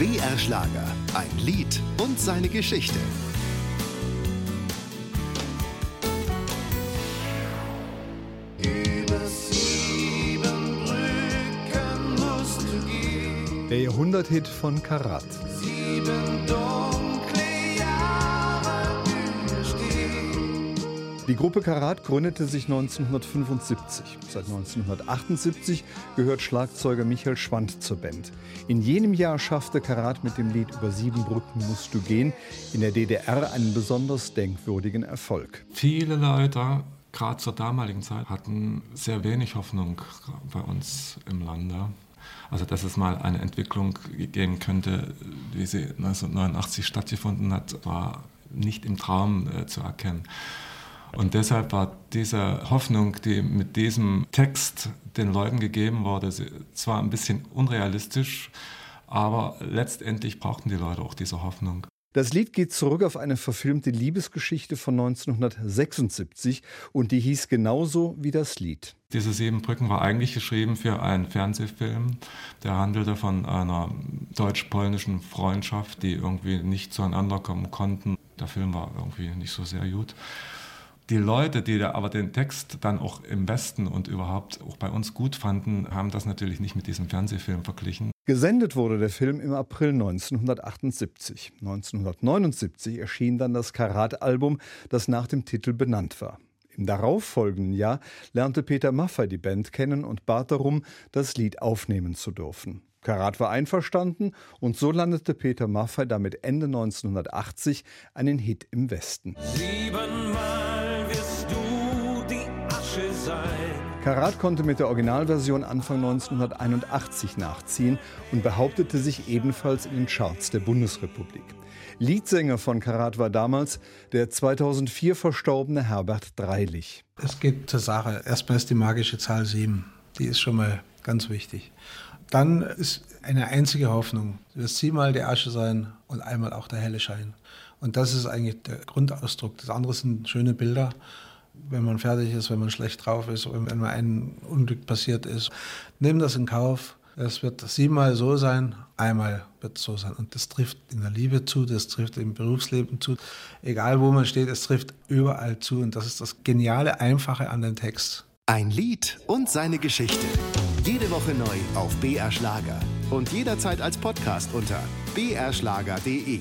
BR Schlager, ein Lied und seine Geschichte. Der Jahrhunderthit von Karat. Die Gruppe Karat gründete sich 1975. Seit 1978 gehört Schlagzeuger Michael Schwand zur Band. In jenem Jahr schaffte Karat mit dem Lied Über sieben Brücken musst du gehen in der DDR einen besonders denkwürdigen Erfolg. Viele Leute gerade zur damaligen Zeit hatten sehr wenig Hoffnung bei uns im Lande. Also dass es mal eine Entwicklung geben könnte, wie sie 1989 stattgefunden hat, war nicht im Traum äh, zu erkennen. Und deshalb war diese Hoffnung, die mit diesem Text den Leuten gegeben wurde, zwar ein bisschen unrealistisch, aber letztendlich brauchten die Leute auch diese Hoffnung. Das Lied geht zurück auf eine verfilmte Liebesgeschichte von 1976 und die hieß genauso wie das Lied. Diese sieben Brücken war eigentlich geschrieben für einen Fernsehfilm, der handelte von einer deutsch-polnischen Freundschaft, die irgendwie nicht zueinander kommen konnten. Der Film war irgendwie nicht so sehr gut. Die Leute, die aber den Text dann auch im Westen und überhaupt auch bei uns gut fanden, haben das natürlich nicht mit diesem Fernsehfilm verglichen. Gesendet wurde der Film im April 1978. 1979 erschien dann das Karat-Album, das nach dem Titel benannt war. Im darauffolgenden Jahr lernte Peter Maffay die Band kennen und bat darum, das Lied aufnehmen zu dürfen. Karat war einverstanden und so landete Peter Maffay damit Ende 1980 einen Hit im Westen. Siebenmal Karat konnte mit der Originalversion Anfang 1981 nachziehen und behauptete sich ebenfalls in den Charts der Bundesrepublik. Liedsänger von Karat war damals der 2004 verstorbene Herbert Dreilich. Es geht zur Sache. Erstmal ist die magische Zahl 7. Die ist schon mal ganz wichtig. Dann ist eine einzige Hoffnung. Es wird siebenmal die Asche sein und einmal auch der helle Schein. Und das ist eigentlich der Grundausdruck. Das andere sind schöne Bilder. Wenn man fertig ist, wenn man schlecht drauf ist, wenn mal ein Unglück passiert ist. Nimm das in Kauf. Es wird siebenmal so sein, einmal wird es so sein. Und das trifft in der Liebe zu, das trifft im Berufsleben zu. Egal wo man steht, es trifft überall zu. Und das ist das Geniale, Einfache an den Text. Ein Lied und seine Geschichte. Jede Woche neu auf BR Schlager und jederzeit als Podcast unter brschlager.de.